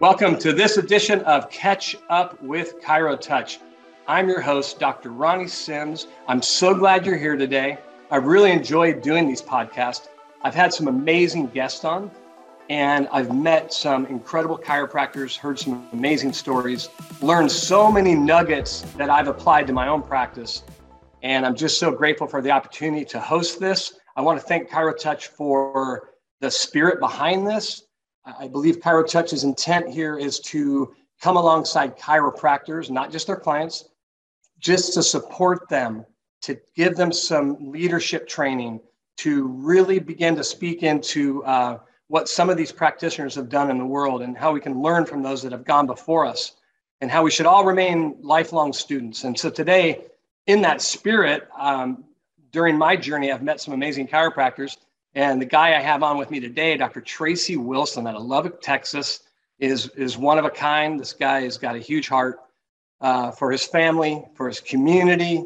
Welcome to this edition of Catch Up with ChiroTouch. I'm your host, Dr. Ronnie Sims. I'm so glad you're here today. I've really enjoyed doing these podcasts. I've had some amazing guests on, and I've met some incredible chiropractors, heard some amazing stories, learned so many nuggets that I've applied to my own practice. And I'm just so grateful for the opportunity to host this. I want to thank ChiroTouch for the spirit behind this I believe ChiroTouch's intent here is to come alongside chiropractors, not just their clients, just to support them, to give them some leadership training, to really begin to speak into uh, what some of these practitioners have done in the world and how we can learn from those that have gone before us and how we should all remain lifelong students. And so today, in that spirit, um, during my journey, I've met some amazing chiropractors and the guy I have on with me today, Dr. Tracy Wilson out of Lubbock, Texas, is, is one of a kind. This guy has got a huge heart uh, for his family, for his community,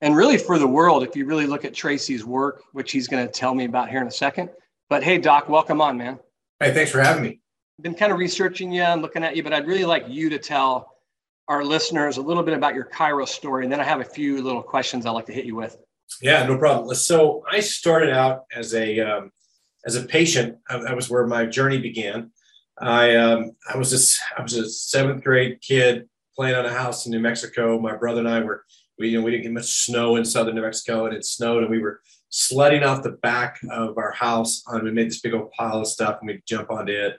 and really for the world. If you really look at Tracy's work, which he's going to tell me about here in a second. But hey, Doc, welcome on, man. Hey, thanks for having me. I've been kind of researching you and looking at you, but I'd really like you to tell our listeners a little bit about your Chiro story. And then I have a few little questions I'd like to hit you with. Yeah, no problem. So I started out as a um, as a patient. That was where my journey began. I um, I was a, I was a seventh grade kid playing on a house in New Mexico. My brother and I were we you know we didn't get much snow in southern New Mexico, and it snowed, and we were sledding off the back of our house. And we made this big old pile of stuff, and we'd jump onto it.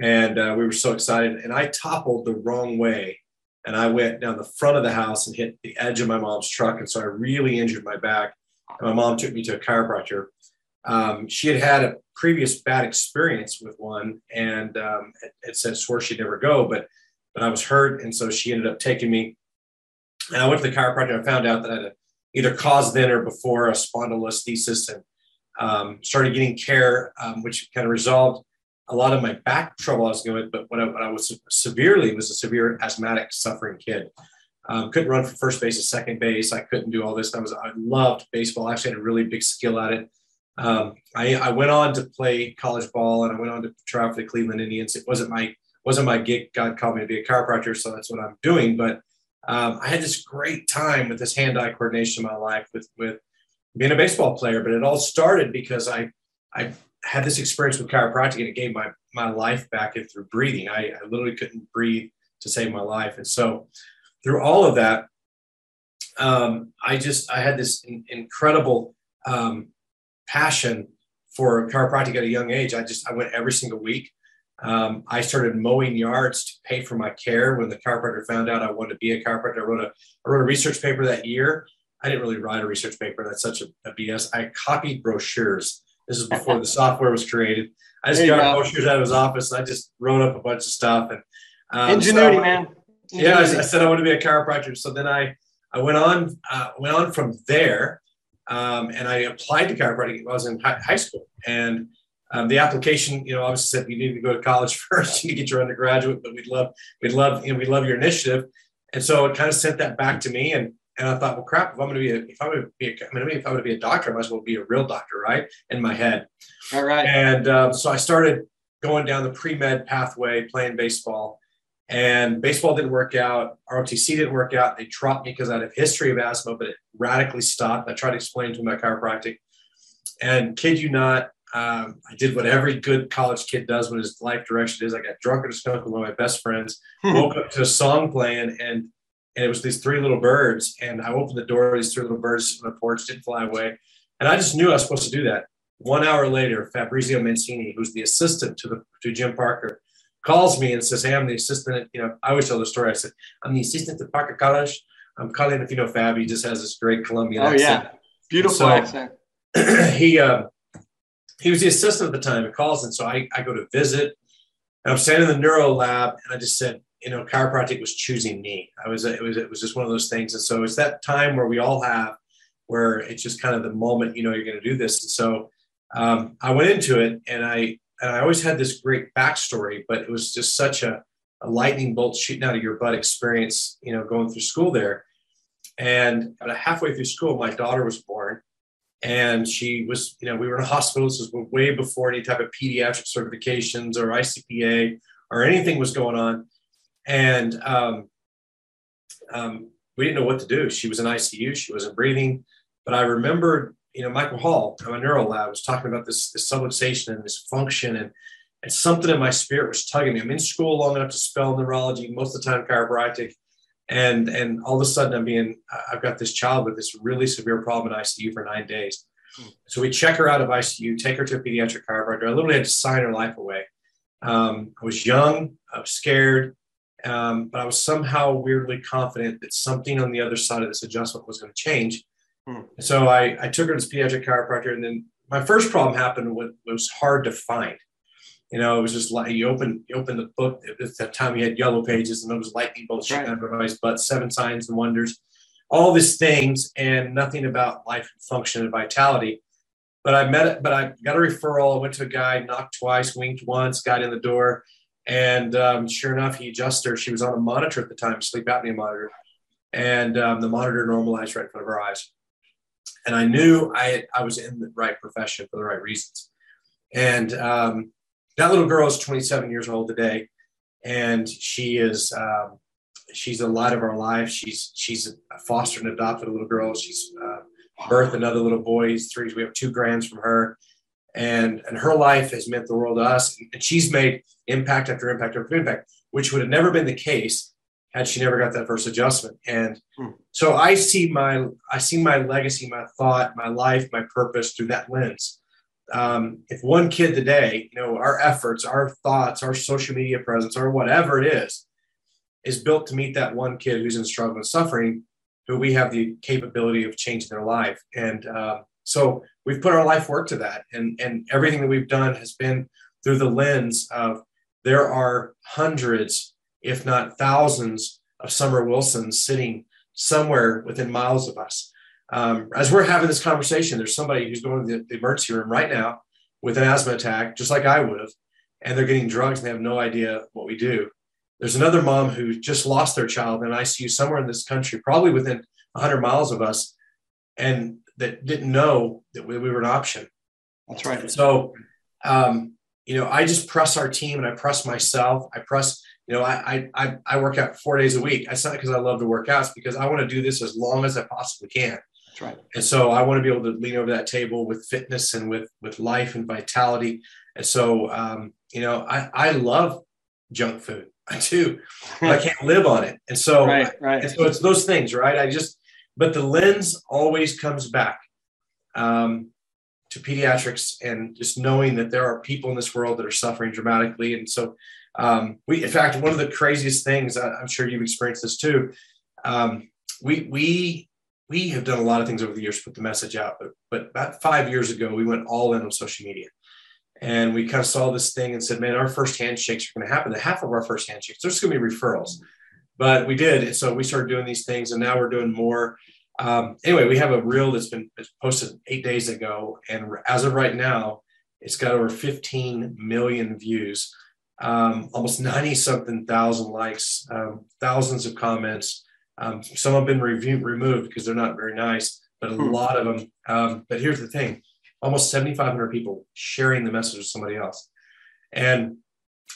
And uh, we were so excited. And I toppled the wrong way and I went down the front of the house and hit the edge of my mom's truck, and so I really injured my back. And my mom took me to a chiropractor. Um, she had had a previous bad experience with one, and um, it said swore she'd never go, but but I was hurt, and so she ended up taking me. And I went to the chiropractor. I found out that I had a, either caused then or before a spondylolisthesis, and um, started getting care, um, which kind of resolved a lot of my back trouble I was going with, but when I, I was severely was a severe asthmatic suffering kid. Um, couldn't run from first base to second base. I couldn't do all this. I was I loved baseball. I actually had a really big skill at it. Um, I, I, went on to play college ball and I went on to try for the Cleveland Indians. It wasn't my wasn't my gig. God called me to be a chiropractor, so that's what I'm doing. But um, I had this great time with this hand-eye coordination in my life with with being a baseball player. But it all started because I I had this experience with chiropractic and it gave my my life back and through breathing. I, I literally couldn't breathe to save my life. And so through all of that, um, I just I had this in, incredible um, passion for chiropractic at a young age. I just I went every single week. Um, I started mowing yards to pay for my care. When the chiropractor found out I wanted to be a chiropractor, I wrote a I wrote a research paper that year. I didn't really write a research paper. That's such a, a BS. I copied brochures this is before the software was created. I just got go. posters out of his office and I just wrote up a bunch of stuff and um, ingenuity, so, man. Ingenuity. Yeah, I, I, said I want to be a chiropractor. So then I I went on uh, went on from there, um, and I applied to chiropractic. I was in high school, and um, the application, you know, obviously said you need to go to college first to get your undergraduate, but we'd love we'd love you know we love your initiative, and so it kind of sent that back to me and and I thought, well, crap, if I'm going to be a, if I'm going to be a, I mean, if I'm going to be a doctor, I might as well be a real doctor, right? In my head. All right. And um, so I started going down the pre med pathway, playing baseball, and baseball didn't work out. ROTC didn't work out. They dropped me because I had a history of asthma, but it radically stopped. I tried to explain to my chiropractic, and kid you not, um, I did what every good college kid does when his life direction is. I got drunk at a skunk with one of my best friends, woke up to a song playing, and and it was these three little birds. And I opened the door, these three little birds on the porch didn't fly away. And I just knew I was supposed to do that. One hour later, Fabrizio Mancini, who's the assistant to the to Jim Parker, calls me and says, Hey, I'm the assistant. You know, I always tell the story. I said, I'm the assistant at Parker College. I'm calling if you know Fab, he just has this great Colombian oh, accent. yeah. Beautiful so, accent. he uh, he was the assistant at the time. It calls, and so I, I go to visit. And I'm standing in the neuro lab, and I just said, you know, chiropractic was choosing me. I was, it was, it was just one of those things. And so it's that time where we all have, where it's just kind of the moment, you know, you're going to do this. And so um, I went into it and I, and I always had this great backstory, but it was just such a, a lightning bolt shooting out of your butt experience, you know, going through school there. And about halfway through school, my daughter was born and she was, you know, we were in a hospital. This was way before any type of pediatric certifications or ICPA or anything was going on. And um, um, we didn't know what to do. She was in ICU, she wasn't breathing. But I remembered, you know, Michael Hall, my neuro lab, was talking about this, this subluxation and this function. And, and something in my spirit was tugging me. I'm in school long enough to spell neurology, most of the time chiropractic. And, and all of a sudden, I'm being, I've got this child with this really severe problem in ICU for nine days. Hmm. So we check her out of ICU, take her to a pediatric chiropractor. I literally had to sign her life away. Um, I was young, I was scared, um, but I was somehow weirdly confident that something on the other side of this adjustment was going to change. Hmm. So I, I took her to this pediatric chiropractor, and then my first problem happened it was hard to find. You know, it was just like you open you open the book at that time. You had yellow pages, and it was lightning bolts right. everybody's butt, seven signs and wonders, all these things, and nothing about life and function and vitality. But I met but I got a referral. I went to a guy, knocked twice, winked once, got in the door, and um, sure enough, he adjusted her. She was on a monitor at the time, sleep apnea monitor, and um, the monitor normalized right in front of her eyes. And I knew I I was in the right profession for the right reasons. And um, that little girl is 27 years old today, and she is um, she's a light of our life. She's she's a fostered and adopted a little girl. She's uh, birthed another little boy. He's three. We have two grands from her and and her life has meant the world to us. And she's made impact after impact after impact which would have never been the case had she never got that first adjustment. And hmm. so i see my i see my legacy my thought my life my purpose through that lens. Um, if one kid today you know our efforts our thoughts our social media presence or whatever it is is built to meet that one kid who's in struggle and suffering who we have the capability of changing their life. And uh, so we've put our life work to that. And, and everything that we've done has been through the lens of there are hundreds, if not thousands, of Summer Wilsons sitting somewhere within miles of us. Um, as we're having this conversation, there's somebody who's going to the emergency room right now with an asthma attack, just like I would have, and they're getting drugs and they have no idea what we do. There's another mom who just lost their child in ICU somewhere in this country, probably within 100 miles of us, and that didn't know that we, we were an option. That's right. So, um, you know, I just press our team and I press myself. I press, you know, I I I work out four days a week. It's not because I love to work out. It's because I want to do this as long as I possibly can. That's right. And so I want to be able to lean over that table with fitness and with with life and vitality. And so, um, you know, I I love junk food. I do. I can't live on it. And so, right, right. And so it's those things, right? I just but the lens always comes back um, to pediatrics and just knowing that there are people in this world that are suffering dramatically. And so, um, we, in fact, one of the craziest things I'm sure you've experienced this too. Um, we we we have done a lot of things over the years to put the message out, but but about five years ago, we went all in on social media. And we kind of saw this thing and said, man, our first handshakes are going to happen. The half of our first handshakes, there's going to be referrals but we did. So we started doing these things, and now we're doing more. Um, anyway, we have a reel that's been posted eight days ago, and as of right now, it's got over 15 million views, um, almost 90 something thousand likes, um, thousands of comments. Um, some have been review- removed because they're not very nice, but a hmm. lot of them. Um, but here's the thing: almost 7,500 people sharing the message with somebody else, and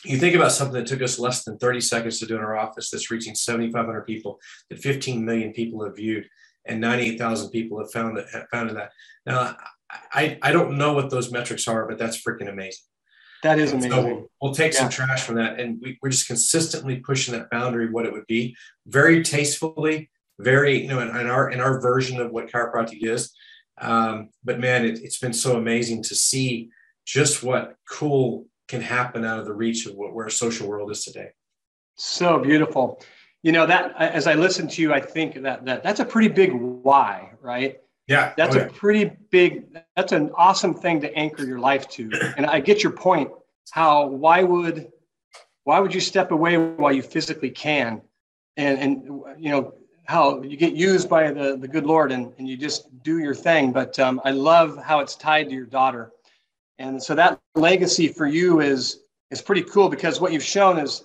you think about something that took us less than 30 seconds to do in our office that's reaching 7,500 people, that 15 million people have viewed, and 98,000 people have found that have found that. Now, I, I don't know what those metrics are, but that's freaking amazing. That is amazing. So we'll take yeah. some trash from that, and we, we're just consistently pushing that boundary what it would be, very tastefully, very you know, in, in our in our version of what chiropractic is. Um, but man, it, it's been so amazing to see just what cool can happen out of the reach of what, where social world is today. So beautiful. You know that as I listen to you, I think that that that's a pretty big why, right? Yeah, that's oh, a pretty big. That's an awesome thing to anchor your life to. And I get your point. How why would why would you step away while you physically can, and and you know how you get used by the the good Lord and and you just do your thing. But um, I love how it's tied to your daughter and so that legacy for you is is pretty cool because what you've shown is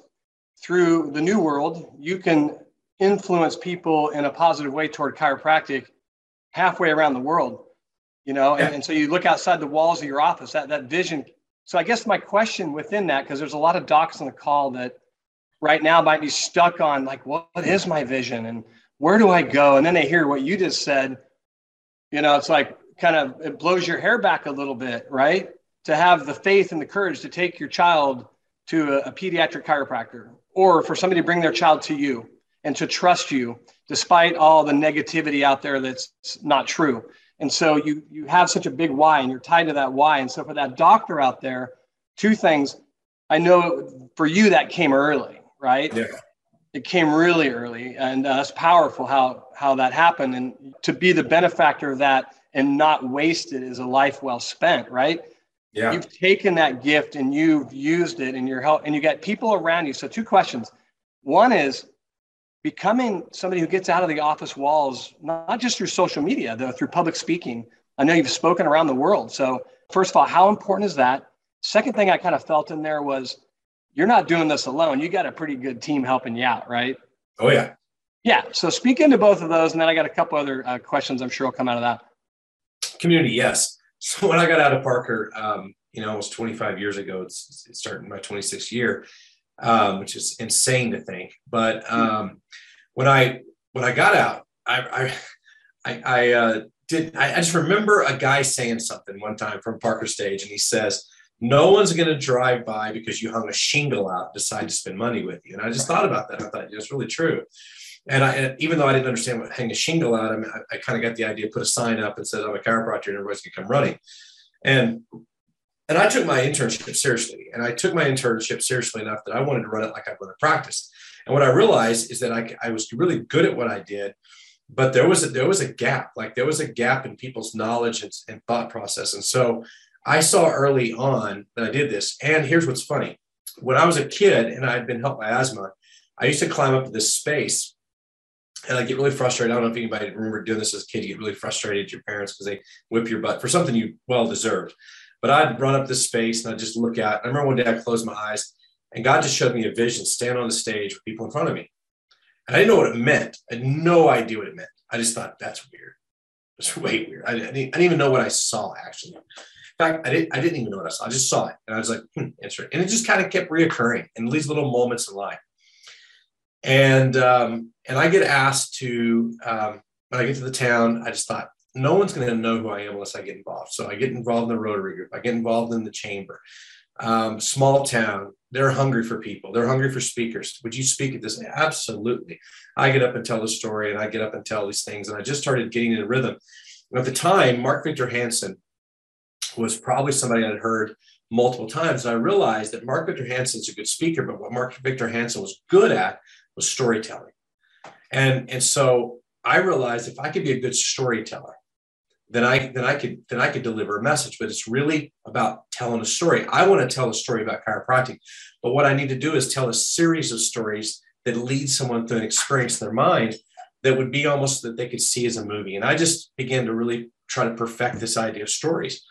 through the new world, you can influence people in a positive way toward chiropractic halfway around the world. You know, and, and so you look outside the walls of your office, that, that vision So I guess my question within that, because there's a lot of docs on the call that right now might be stuck on like, what is my vision and where do I go? And then they hear what you just said. You know, it's like kind of it blows your hair back a little bit, right? To have the faith and the courage to take your child to a, a pediatric chiropractor or for somebody to bring their child to you and to trust you despite all the negativity out there that's not true. And so you you have such a big why and you're tied to that why. And so for that doctor out there, two things. I know for you that came early, right? Yeah. It came really early, and uh, it's powerful how how that happened, and to be the benefactor of that and not waste it is a life well spent, right? Yeah. You've taken that gift and you've used it in your help, and you got people around you. So two questions. One is becoming somebody who gets out of the office walls, not just through social media, though through public speaking. I know you've spoken around the world. So first of all, how important is that? Second thing I kind of felt in there was you're not doing this alone. You got a pretty good team helping you out, right? Oh yeah. Yeah. So speak into both of those, and then I got a couple other uh, questions I'm sure will come out of that. Community, yes. So when I got out of Parker, um, you know, almost 25 years ago, it's, it's starting my 26th year, um, which is insane to think. But um, when I when I got out, I I I, I uh, did. I, I just remember a guy saying something one time from Parker Stage, and he says, "No one's going to drive by because you hung a shingle out, decide to spend money with you." And I just thought about that. I thought yeah, it's really true. And I, and even though I didn't understand what hang a shingle out, I mean, I, I kind of got the idea, put a sign up and said, I'm a chiropractor and everybody's gonna come running. And and I took my internship seriously. And I took my internship seriously enough that I wanted to run it like I run a practice. And what I realized is that I, I was really good at what I did, but there was a, there was a gap. Like there was a gap in people's knowledge and, and thought process. And so I saw early on that I did this. And here's what's funny: when I was a kid and I had been helped by asthma, I used to climb up to this space and I get really frustrated. I don't know if anybody remember doing this as a kid. You get really frustrated at your parents because they whip your butt for something you well deserved. But I'd run up this space and I'd just look out. I remember one day I closed my eyes and God just showed me a vision, stand on the stage with people in front of me. And I didn't know what it meant. I had no idea what it meant. I just thought that's weird. It's way weird. I didn't, I didn't even know what I saw actually. In fact, I didn't, I didn't even know what I saw. I just saw it. And I was like, hmm, interesting. And it just kind of kept reoccurring in these little moments in life. And um, and I get asked to um, when I get to the town, I just thought no one's going to know who I am unless I get involved. So I get involved in the Rotary group. I get involved in the chamber. Um, small town, they're hungry for people. They're hungry for speakers. Would you speak at this? Absolutely. I get up and tell the story, and I get up and tell these things, and I just started getting in rhythm. And at the time, Mark Victor Hansen was probably somebody I'd heard multiple times. And I realized that Mark Victor Hansen's a good speaker, but what Mark Victor Hansen was good at was storytelling. And, and so I realized if I could be a good storyteller, then I then I could then I could deliver a message. But it's really about telling a story. I want to tell a story about chiropractic, but what I need to do is tell a series of stories that lead someone through an experience in their mind that would be almost that they could see as a movie. And I just began to really try to perfect this idea of stories.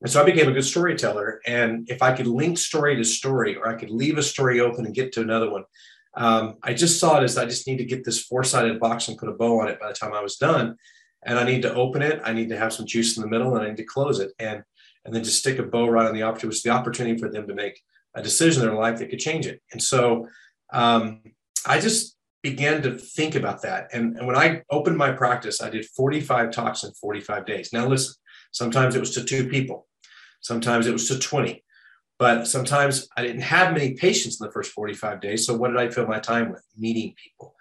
And so I became a good storyteller. And if I could link story to story, or I could leave a story open and get to another one, um, I just saw it as I just need to get this four sided box and put a bow on it by the time I was done. And I need to open it. I need to have some juice in the middle and I need to close it. And, and then just stick a bow right on the opportunity, which is the opportunity for them to make a decision in their life that could change it. And so um, I just began to think about that. And, and when I opened my practice, I did 45 talks in 45 days. Now, listen, sometimes it was to two people, sometimes it was to 20. But sometimes I didn't have many patients in the first 45 days. So what did I fill my time with? Meeting people.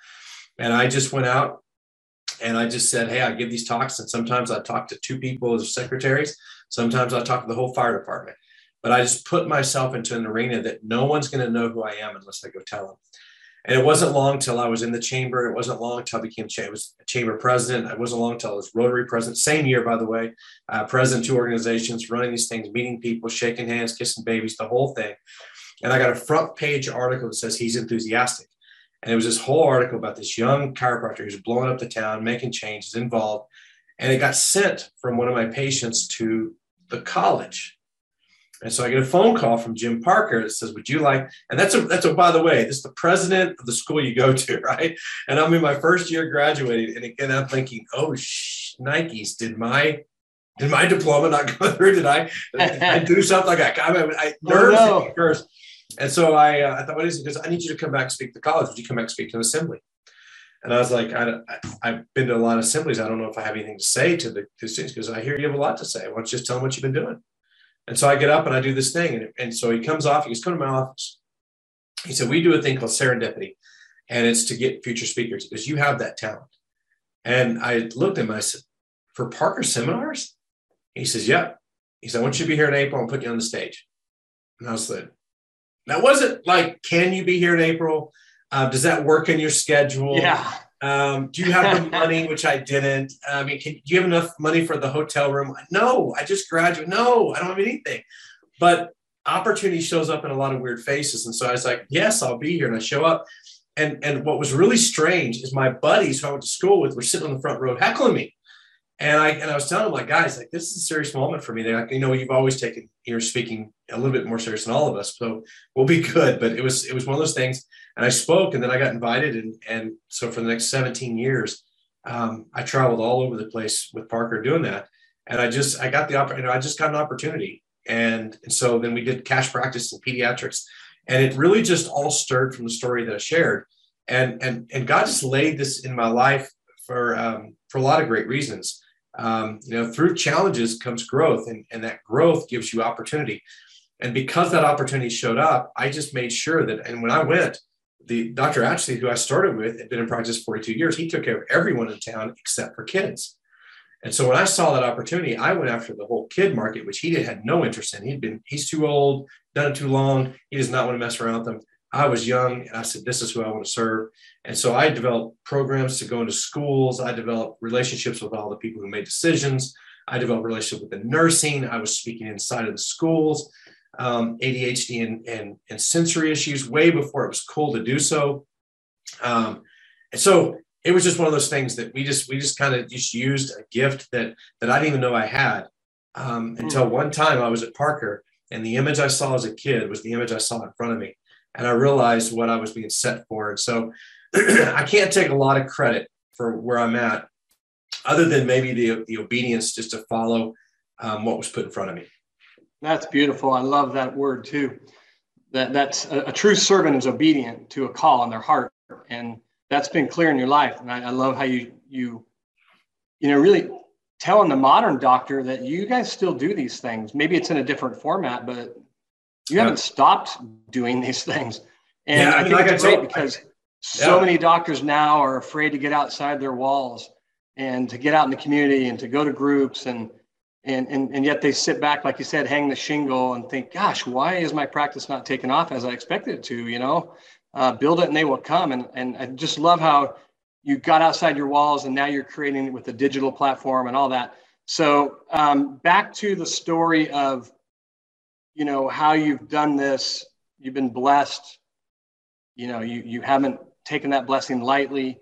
And I just went out and I just said, hey, I give these talks. And sometimes I talk to two people as secretaries. Sometimes I talk to the whole fire department. But I just put myself into an arena that no one's going to know who I am unless I go tell them. And it wasn't long till I was in the chamber. It wasn't long till I became cha- was chamber president. It wasn't long till I was Rotary president. Same year, by the way, uh, president two organizations, running these things, meeting people, shaking hands, kissing babies, the whole thing. And I got a front page article that says he's enthusiastic. And it was this whole article about this young chiropractor who's blowing up the town, making changes, involved. And it got sent from one of my patients to the college and so I get a phone call from Jim Parker that says, "Would you like?" And that's a that's a by the way, this is the president of the school you go to, right? And I'm in my first year graduating, and again I'm thinking, "Oh, sh- Nikes, did my did my diploma not go through? Did I, did I do something like that? I, mean, I Oh, nerves no. first. And so I, uh, I thought, what is it? Because I need you to come back and speak to college. Would you come back and speak to an assembly? And I was like, I, I, have been to a lot of assemblies. I don't know if I have anything to say to the, to the students because I hear you have a lot to say. Why don't you just tell them what you've been doing? And so I get up and I do this thing. And, and so he comes off, he goes, come to my office. He said, we do a thing called serendipity. And it's to get future speakers because you have that talent. And I looked at him, I said, for Parker seminars? He says, yep. He said, I want you to be here in April and put you on the stage. And I was like, that wasn't like, can you be here in April? Uh, does that work in your schedule? Yeah. Um, do you have the money, which I didn't? I mean, can, do you have enough money for the hotel room? No, I just graduated. No, I don't have anything. But opportunity shows up in a lot of weird faces. And so I was like, yes, I'll be here. And I show up. And, and what was really strange is my buddies who I went to school with were sitting on the front row heckling me. And I and I was telling them, like, guys, like this is a serious moment for me. They're like, you know, you've always taken your speaking a little bit more serious than all of us. So we'll be good. But it was it was one of those things. And I spoke and then I got invited. And and so for the next 17 years, um, I traveled all over the place with Parker doing that. And I just I got the opportunity, I just got an opportunity. And, and so then we did cash practice in pediatrics. And it really just all stirred from the story that I shared. And and and God just laid this in my life for um, for a lot of great reasons um, you know, through challenges comes growth, and, and that growth gives you opportunity. And because that opportunity showed up, I just made sure that, and when I went, the Dr. Ashley, who I started with, had been in practice 42 years. He took care of everyone in town except for kids. And so when I saw that opportunity, I went after the whole kid market, which he had no interest in. He'd been, he's too old, done it too long. He does not want to mess around with them. I was young and I said, this is who I want to serve. And so I developed programs to go into schools. I developed relationships with all the people who made decisions. I developed relationships with the nursing. I was speaking inside of the schools, um, ADHD and, and, and sensory issues way before it was cool to do so. Um, and so it was just one of those things that we just, we just kind of just used a gift that, that I didn't even know I had um, until one time I was at Parker and the image I saw as a kid was the image I saw in front of me and I realized what I was being set for. And so I can't take a lot of credit for where I'm at, other than maybe the, the obedience just to follow um, what was put in front of me. That's beautiful. I love that word too. That that's a, a, true servant is obedient to a call in their heart, and that's been clear in your life. And I, I love how you you you know really telling the modern doctor that you guys still do these things. Maybe it's in a different format, but you yeah. haven't stopped doing these things. And yeah, I, I think like it's great because I, so yeah. many doctors now are afraid to get outside their walls and to get out in the community and to go to groups and and and, and yet they sit back, like you said, hang the shingle and think, gosh, why is my practice not taking off as I expected it to? You know, uh, build it and they will come. And and I just love how you got outside your walls and now you're creating it with a digital platform and all that. So um, back to the story of you know how you've done this you've been blessed. You know you you haven't taken that blessing lightly.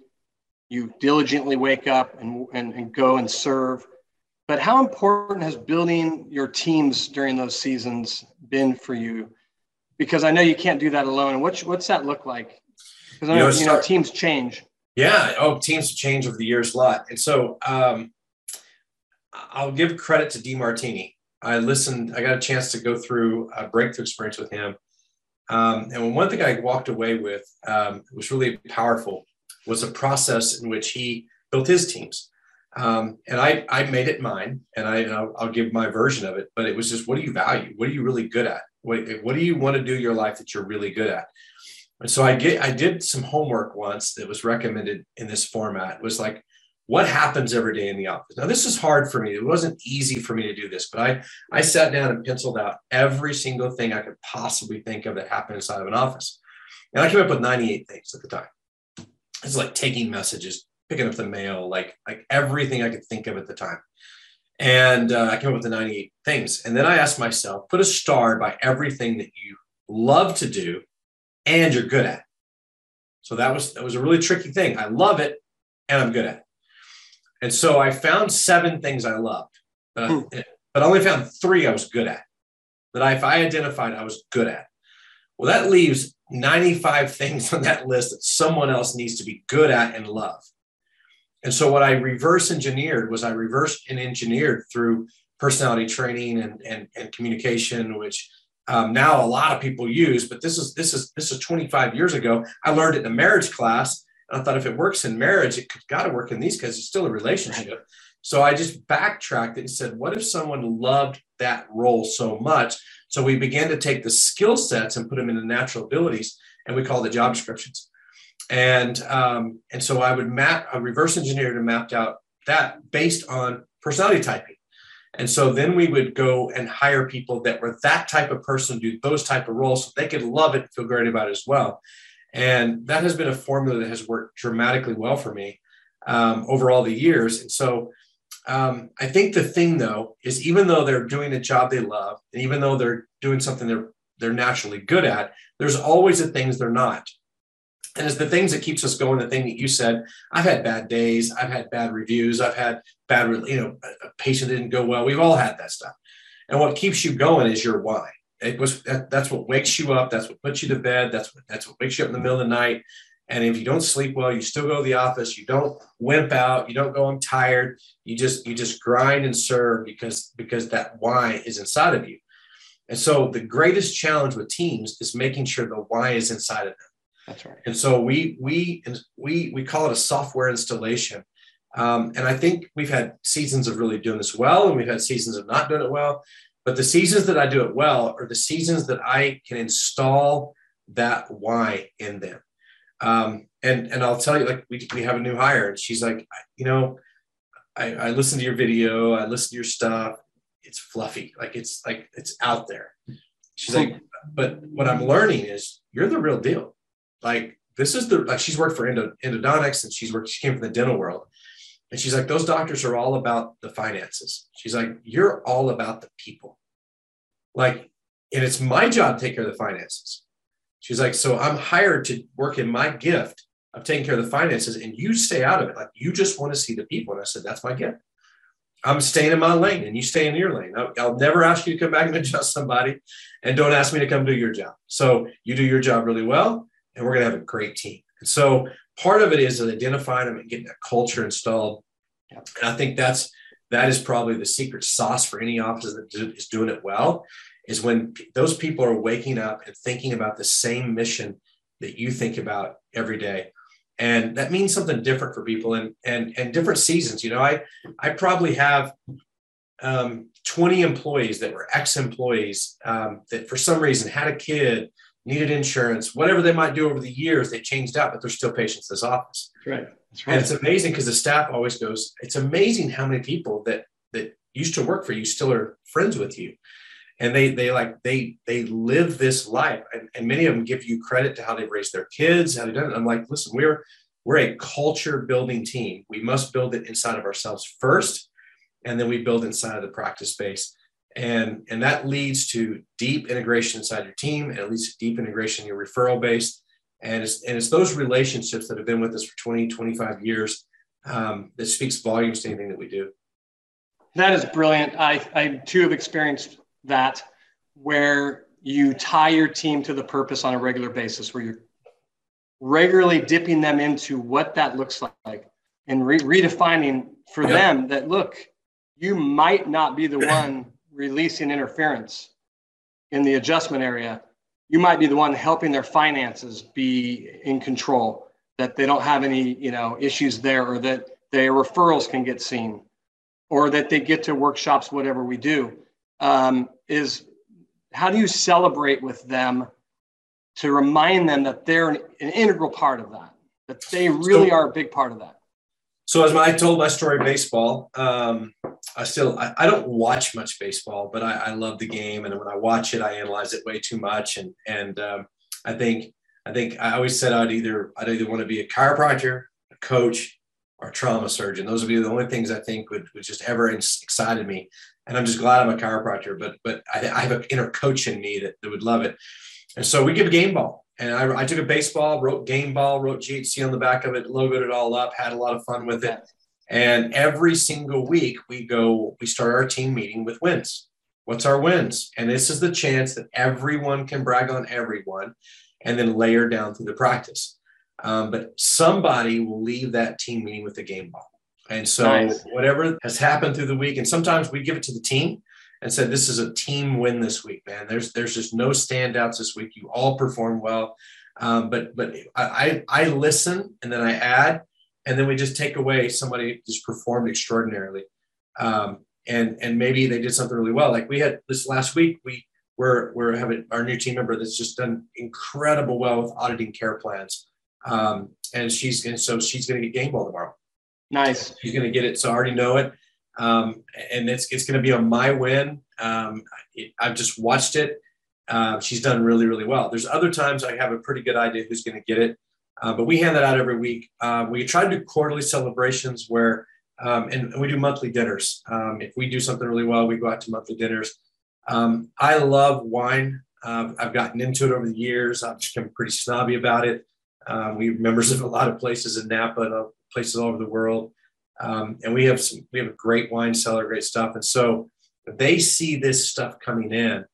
You diligently wake up and, and, and go and serve. But how important has building your teams during those seasons been for you? Because i know you can't do that alone. And what's what's that look like? Because you, know, you know teams change. Yeah. Oh teams change over the years a lot. And so um, i'll give credit to demartini I listened, I got a chance to go through a breakthrough experience with him. Um, and one thing I walked away with um, was really powerful was a process in which he built his teams. Um, and I, I made it mine and I, I'll, I'll, give my version of it, but it was just, what do you value? What are you really good at? What, what do you want to do your life that you're really good at? And so I get, I did some homework once that was recommended in this format. It was like, what happens every day in the office. Now, this is hard for me. It wasn't easy for me to do this, but I, I sat down and penciled out every single thing I could possibly think of that happened inside of an office. And I came up with 98 things at the time. It's like taking messages, picking up the mail, like, like everything I could think of at the time. And uh, I came up with the 98 things. And then I asked myself, put a star by everything that you love to do and you're good at. So that was that was a really tricky thing. I love it and I'm good at it. And so I found seven things I loved, but, hmm. but I only found three I was good at. That I, if I identified, I was good at. Well, that leaves 95 things on that list that someone else needs to be good at and love. And so what I reverse engineered was I reversed and engineered through personality training and, and, and communication, which um, now a lot of people use, but this is this is this is 25 years ago. I learned it in a marriage class, and I thought if it works in marriage, it could got to work in these because it's still a relationship. So I just backtracked it and said, what if someone loved that role so much? So we began to take the skill sets and put them into natural abilities, and we call the job descriptions. And um, and so I would map, I reverse engineered and mapped out that based on personality typing. And so then we would go and hire people that were that type of person, do those type of roles, so they could love it, feel great about it as well. And that has been a formula that has worked dramatically well for me um, over all the years. And so um, I think the thing though is even though they're doing a job they love, and even though they're doing something they're they're naturally good at, there's always the things they're not. And it's the things that keeps us going. The thing that you said, I've had bad days, I've had bad reviews, I've had bad, you know, a patient didn't go well. We've all had that stuff. And what keeps you going is your why. It was that, that's what wakes you up. That's what puts you to bed. That's what that's what wakes you up in the middle of the night. And if you don't sleep well, you still go to the office. You don't wimp out. You don't go, I'm tired. You just you just grind and serve because because that why is inside of you. And so the greatest challenge with teams is making sure the why is inside of them. That's right. And so we we we we call it a software installation. Um, and I think we've had seasons of really doing this well, and we've had seasons of not doing it well. But the seasons that I do it well are the seasons that I can install that why in them. Um, and and I'll tell you, like we, we have a new hire, and she's like, you know, I, I listen to your video, I listen to your stuff. It's fluffy, like it's like it's out there. She's like, but what I'm learning is you're the real deal. Like this is the like she's worked for endo, endodontics and she's worked. She came from the dental world, and she's like, those doctors are all about the finances. She's like, you're all about the people. Like, and it's my job to take care of the finances. She's like, so I'm hired to work in my gift of taking care of the finances, and you stay out of it. Like you just want to see the people. And I said, that's my gift. I'm staying in my lane, and you stay in your lane. I'll, I'll never ask you to come back and adjust somebody, and don't ask me to come do your job. So you do your job really well, and we're going to have a great team. And so part of it is identifying them and getting that culture installed. And I think that's that is probably the secret sauce for any office that is doing it well is when those people are waking up and thinking about the same mission that you think about every day. And that means something different for people and and and different seasons. You know i i probably have um, 20 employees that were ex-employees um, that for some reason had a kid needed insurance, whatever they might do over the years, they changed out, but they're still patients in this office. That's right. That's right. And it's amazing because the staff always goes, it's amazing how many people that that used to work for you still are friends with you. And they they like they they live this life. And, and many of them give you credit to how they've raised their kids, how they've done it. I'm like, listen, we're we're a culture building team. We must build it inside of ourselves first, and then we build inside of the practice space and and that leads to deep integration inside your team and it leads to deep integration in your referral base. And it's and it's those relationships that have been with us for 20 25 years um, that speaks volumes to anything that we do. That is brilliant. I i too have experienced that where you tie your team to the purpose on a regular basis where you're regularly dipping them into what that looks like and re- redefining for them that look you might not be the one releasing interference in the adjustment area, you might be the one helping their finances be in control, that they don't have any, you know, issues there or that their referrals can get seen or that they get to workshops, whatever we do. Um, is how do you celebrate with them to remind them that they're an, an integral part of that, that they really so, are a big part of that? So as I told my story baseball, um, I still I, I, don't watch much baseball, but I, I, love the game, and when I watch it, I analyze it way too much, and and um, I think I think I always said I'd either I'd either want to be a chiropractor, a coach, or a trauma surgeon. Those would be the only things I think would, would just ever excited me, and I'm just glad I'm a chiropractor. But but I, I have an inner coach in me that, that would love it, and so we give a game ball and I, I, took a baseball, wrote game ball, wrote GHC on the back of it, logoed it all up, had a lot of fun with it. And every single week we go, we start our team meeting with wins. What's our wins? And this is the chance that everyone can brag on everyone and then layer down through the practice. Um, but somebody will leave that team meeting with a game ball. And so nice. whatever has happened through the week, and sometimes we give it to the team and said, "This is a team win this week, man. There's there's just no standouts this week. You all perform well." Um, but but I I listen and then I add, and then we just take away somebody just performed extraordinarily, um, and and maybe they did something really well. Like we had this last week, we we're we're having our new team member that's just done incredible well with auditing care plans, um, and she's and so she's going to get game ball tomorrow. Nice. She's going to get it, so I already know it, um, and it's it's going to be a my win. Um, it, I've just watched it. Uh, she's done really really well. There's other times I have a pretty good idea who's going to get it, uh, but we hand that out every week. Uh, we try to do quarterly celebrations where. Um, and, and, we do monthly dinners. Um, if we do something really well, we go out to monthly dinners. Um, I love wine. Uh, I've gotten into it over the years. I've become pretty snobby about it. Um, we members of a lot of places in Napa and places all over the world, um, and we have some. We have a great wine cellar, great stuff. And so they see this stuff coming in,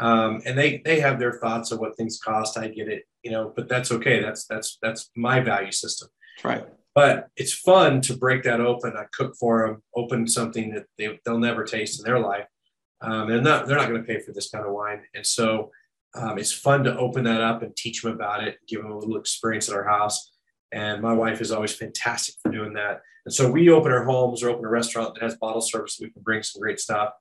um, and they they have their thoughts of what things cost. I get it, you know, but that's okay. That's that's that's my value system. Right. But it's fun to break that open. I cook for them, open something that they, they'll never taste in their life um, and not, they're not going to pay for this kind of wine. And so um, it's fun to open that up and teach them about it, give them a little experience at our house. And my wife is always fantastic for doing that. And so we open our homes or open a restaurant that has bottle service. We can bring some great stuff.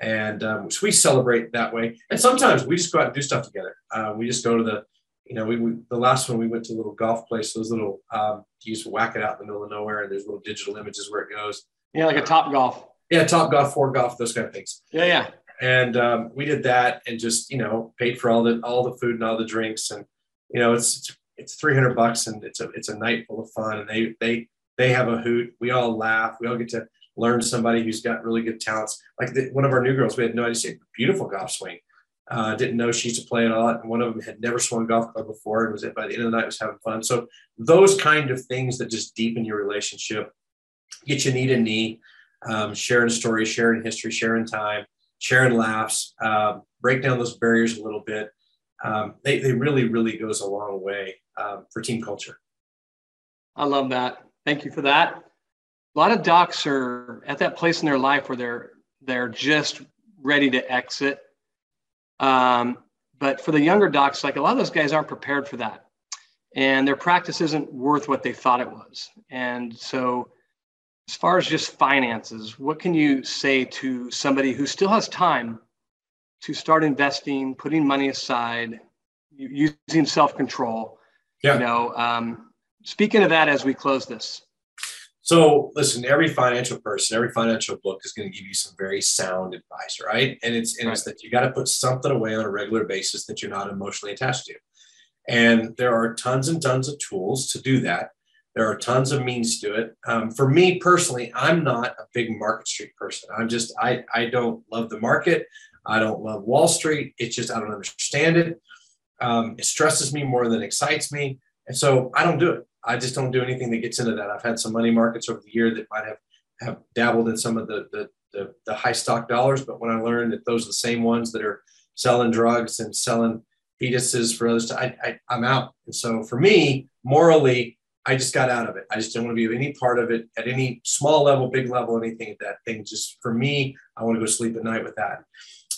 And um, so we celebrate that way. And sometimes we just go out and do stuff together. Uh, we just go to the, you know, we, we, the last one we went to a little golf place. Those little um, you just whack it out in the middle of nowhere, and there's little digital images where it goes. Yeah, like a top golf. Yeah, Top Golf, Four Golf, those kind of things. Yeah, yeah. And um, we did that and just you know paid for all the all the food and all the drinks and you know it's it's, it's 300 bucks and it's a it's a night full of fun and they they they have a hoot. We all laugh. We all get to learn somebody who's got really good talents. Like the, one of our new girls, we had no idea. She had beautiful golf swing. Uh, didn't know she used to play it all. And one of them had never swung golf club before and was by the end of the night was having fun. So those kind of things that just deepen your relationship, get you knee to knee um, sharing stories, sharing history, sharing time, sharing laughs, uh, break down those barriers a little bit. Um, they, they really, really goes a long way um, for team culture. I love that. Thank you for that. A lot of docs are at that place in their life where they're they're just ready to exit. Um, but for the younger docs, like a lot of those guys aren't prepared for that, and their practice isn't worth what they thought it was. And so as far as just finances, what can you say to somebody who still has time to start investing, putting money aside, using self control? Yeah. You know, um, speaking of that, as we close this. So, listen, every financial person, every financial book is going to give you some very sound advice, right? And it's and right. it's that you got to put something away on a regular basis that you're not emotionally attached to. And there are tons and tons of tools to do that. There are tons of means to it. Um, for me personally, I'm not a big Market Street person. I'm just I I don't love the market. I don't love Wall Street. It's just I don't understand it. Um, it stresses me more than excites me, and so I don't do it. I just don't do anything that gets into that. I've had some money markets over the year that might have have dabbled in some of the the, the, the high stock dollars, but when I learned that those are the same ones that are selling drugs and selling fetuses for others, I, I I'm out. And so for me, morally, I just got out of it. I just don't want to be any part of it at any small level, big level, anything at that thing. Just for me, I want to go sleep at night with that.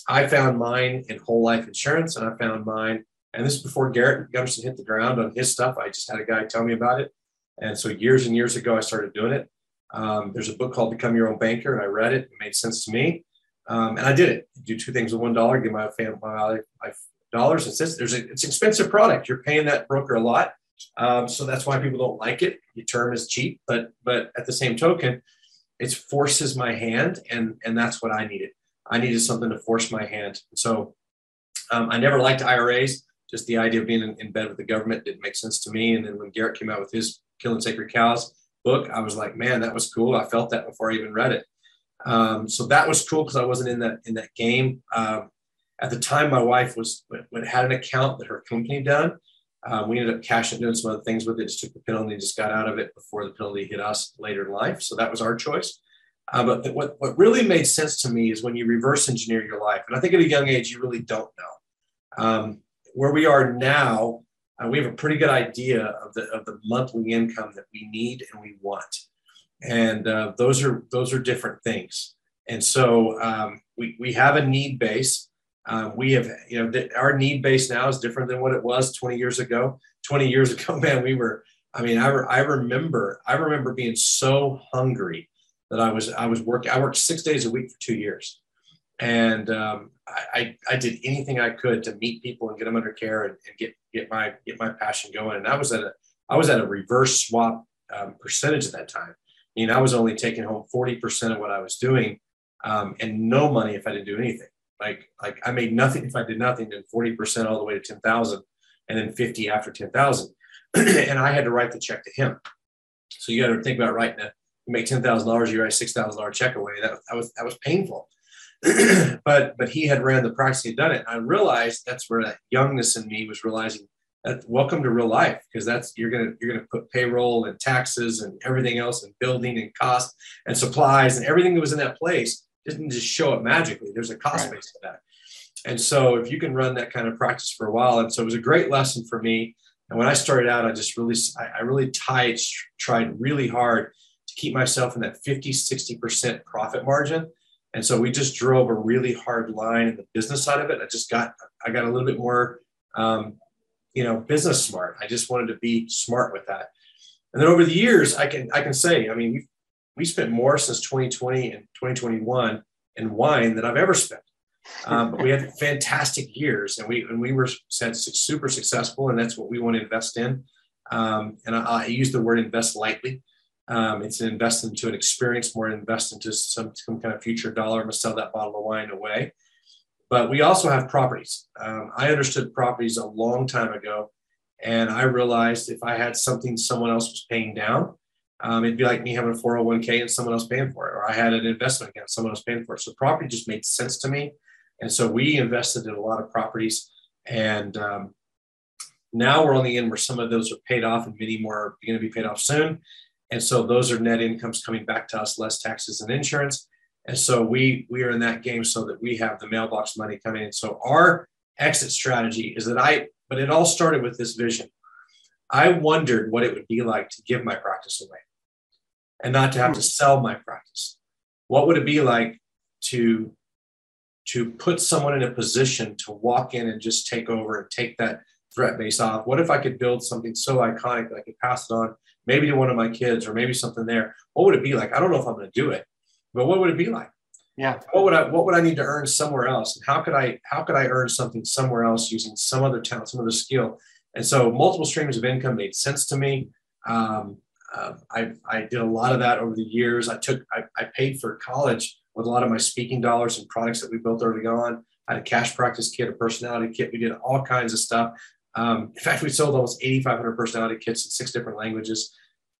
I found mine in whole life insurance, and I found mine, and this is before Garrett Gunderson hit the ground on his stuff. I just had a guy tell me about it, and so years and years ago, I started doing it. Um, there's a book called Become Your Own Banker, and I read it. It made sense to me, um, and I did it. Do two things with one dollar. Give my family my, dollars. It's there's a, it's expensive product. You're paying that broker a lot um, so that's why people don't like it. The term is cheap, but but at the same token, it forces my hand, and and that's what I needed. I needed something to force my hand. So um, I never liked IRAs. Just the idea of being in, in, bed with the government didn't make sense to me. And then when Garrett came out with his Killing Sacred Cows book, I was like, man, that was cool. I felt that before I even read it. Um, so that was cool because I wasn't in that in that game. Um, at the time, my wife was had an account that her company done, um, we ended up cashing doing some other things with it, just took the penalty, just got out of it before the penalty hit us later in life. So that was our choice. Uh, but what, what really made sense to me is when you reverse engineer your life. And I think at a young age, you really don't know. Um, where we are now, uh, we have a pretty good idea of the, of the monthly income that we need and we want. and uh, those are those are different things. And so um, we we have a need base. Uh, we have you know our need base now is different than what it was 20 years ago. 20 years ago, man, we were. I mean, I, re- I remember I remember being so hungry that I was I was working. I worked six days a week for two years, and um, I, I did anything I could to meet people and get them under care and, and, get get my get my passion going. And I was at a I was at a reverse swap um, percentage at that time. I mean, I was only taking home forty percent of what I was doing, um, and no money if I didn't do anything. Like like I made nothing if I did nothing, then forty percent all the way to ten thousand, and then fifty after ten thousand, and I had to write the check to him. So you got to think about writing a you make ten thousand dollars, you write a six thousand dollar check away. That, that was that was painful. but but he had ran the practice, he had done it. And I realized that's where that youngness in me was realizing that welcome to real life because that's you're gonna you're gonna put payroll and taxes and everything else and building and cost and supplies and everything that was in that place didn't just show up magically. There's a cost right. base to that. And so if you can run that kind of practice for a while, and so it was a great lesson for me. And when I started out, I just really I, I really tied tried really hard keep myself in that 50, 60% profit margin and so we just drove a really hard line in the business side of it. I just got, I got a little bit more, um, you know, business smart. I just wanted to be smart with that. And then over the years, I can, I can say, I mean, we we spent more since 2020 and 2021 in wine than I've ever spent. Um, but we had fantastic years, and we and we were super successful, and that's what we want to invest in. Um, and I, I, use the word invest lightly. Um, it's an invest into an experience more invest into some, some kind of future dollar. I'm going to sell that bottle of wine away. But we also have properties. Um, I understood properties a long time ago. And I realized if I had something someone else was paying down, um, it'd be like me having a 401k and someone else paying for it, or I had an investment account, someone else paying for it. So property just made sense to me. And so we invested in a lot of properties. And um, now we're on the end where some of those are paid off and many more are going to be paid off soon. And so those are net incomes coming back to us, less taxes and insurance. And so we we are in that game so that we have the mailbox money coming in. So our exit strategy is that I, but it all started with this vision. I wondered what it would be like to give my practice away and not to have to sell my practice. What would it be like to to put someone in a position to walk in and just take over and take that threat base off? What if I could build something so iconic that I could pass it on maybe to one of my kids or maybe something there. What would it be like? I don't know if I'm going to do it, but what would it be like? Yeah. What would I what would I need to earn somewhere else? And how could I how could I earn something somewhere else using some other talent, some other skill? And so multiple streams of income made sense to me. Um, uh, I, I did a lot of that over the years. I took I, I paid for college with a lot of my speaking dollars and products that we built early on. I had a cash practice kit, a personality kit. We did all kinds of stuff. Um, in fact, we sold almost 8,500 personality kits in six different languages.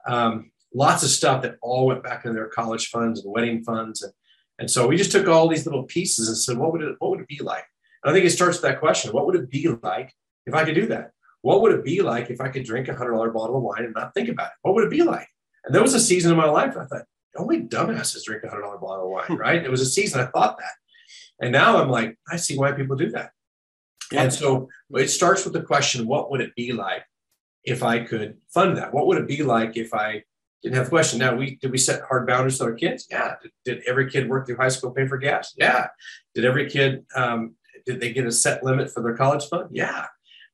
Um, lots of stuff that all went back into their college funds and wedding funds. And, and so we just took all these little pieces and said, what would it, what would it be like? And I think it starts with that question. What would it be like if I could do that? What would it be like if I could drink a hundred dollar bottle of wine and not think about it? What would it be like? And there was a season in my life I thought, only dumbasses drink a hundred dollar bottle of wine, right? it was a season I thought that. And now I'm like, I see why people do that. And so it starts with the question what would it be like if I could fund that? What would it be like if I didn't have the question? Now, we did we set hard boundaries with our kids? Yeah. Did, did every kid work through high school pay for gas? Yeah. Did every kid um, did they get a set limit for their college fund? Yeah.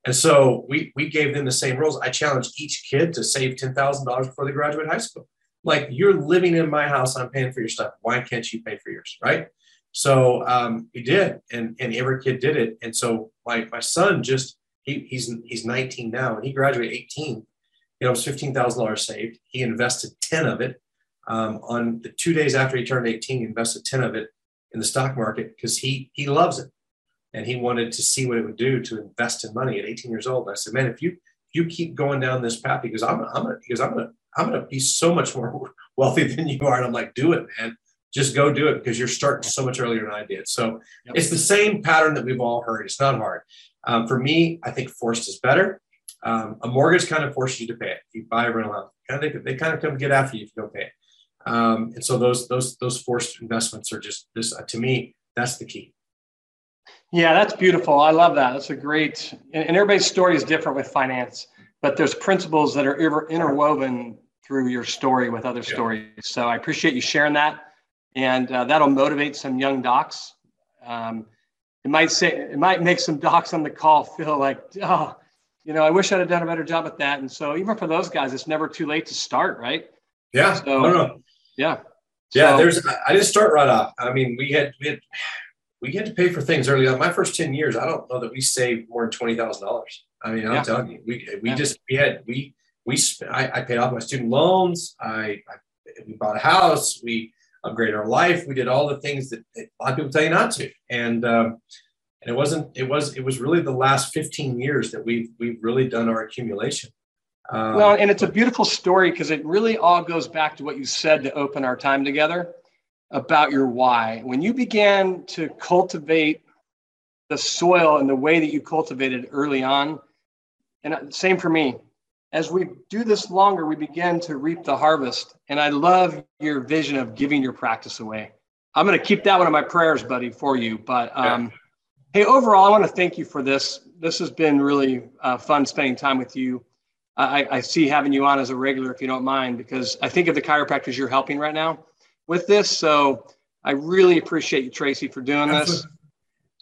And so we we gave them the same rules. I challenged each kid to save ten thousand dollars before they graduate high school. Like you're living in my house, I'm paying for your stuff. Why can't you pay for yours? Right. So um, we did, and and every kid did it. And so my my son just he, he's he's 19 now, and he graduated 18. You know, it was fifteen thousand dollars saved. He invested 10 of it um, on the two days after he turned 18. He invested 10 of it in the stock market because he he loves it, and he wanted to see what it would do to invest in money at 18 years old. And I said, man, if you if you keep going down this path, because I'm I'm gonna because I'm gonna I'm gonna be so much more wealthy than you are. And I'm like, do it, man just go do it because you're starting so much earlier than I did. So yep. it's the same pattern that we've all heard. It's not hard. Um, for me, I think forced is better. Um, a mortgage kind of forces you to pay it. If you buy a rental house, kind of, they kind of come get after you if you don't pay it. Um, and so those those those forced investments are just this uh, to me. That's the key. Yeah, that's beautiful. I love that. That's a great. And, and everybody's story is different with finance, but there's principles that are interwoven through your story with other yeah. stories. So I appreciate you sharing that, and uh, that'll motivate some young docs. Um, it might say it might make some docs on the call feel like, oh, you know, I wish I'd have done a better job at that. And so even for those guys, it's never too late to start, right? Yeah. So, no, no. Yeah. Yeah. So, there's. I didn't start right off. I mean, we had we had we had to pay for things early on. My first ten years, I don't know that we saved more than twenty thousand dollars. I mean, I'm yeah. telling you, we we yeah. just we had we we I, I, paid off my student loans. I, I, we bought a house. We upgraded our life. We did all the things that a lot of people tell you not to. And um, and it wasn't. It was. It was really the last 15 years that we've we've really done our accumulation. Um, well, and it's a beautiful story because it really all goes back to what you said to open our time together about your why. When you began to cultivate the soil and the way that you cultivated early on, and same for me, as we do this longer, we begin to reap the harvest. And I love your vision of giving your practice away. I'm going to keep that one of my prayers, buddy, for you. But um, yeah. hey, overall, I want to thank you for this. This has been really uh, fun spending time with you. I, I, see having you on as a regular, if you don't mind, because I think of the chiropractors you're helping right now with this. So I really appreciate you, Tracy, for doing this.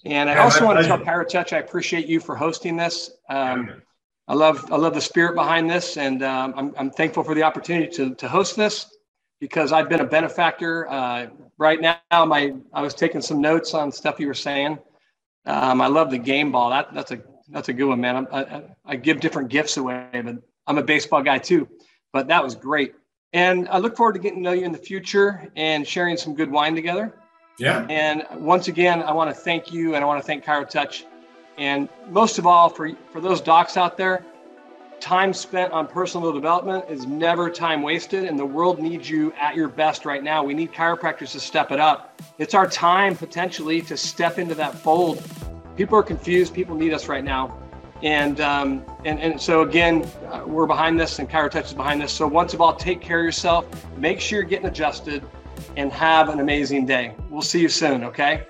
And I also want to tell ChiroTouch I appreciate you for hosting this. Um, I love I love the spirit behind this, and um, I'm, I'm thankful for the opportunity to, to host this because I've been a benefactor. Uh, right now, my I was taking some notes on stuff you were saying. Um, I love the game ball. That that's a that's a good one, man. I, I, I give different gifts away, but I'm a baseball guy too. But that was great. And I look forward to getting to know you in the future and sharing some good wine together. Yeah. And once again, I want to thank you and I want to thank ChiroTouch. And most of all, for, for those docs out there, time spent on personal development is never time wasted. And the world needs you at your best right now. We need chiropractors to step it up. It's our time potentially to step into that fold. People are confused. People need us right now. And, um, and, and so again, uh, we're behind this and ChiroTouch is behind this. So once of all, take care of yourself, make sure you're getting adjusted and have an amazing day. We'll see you soon. Okay.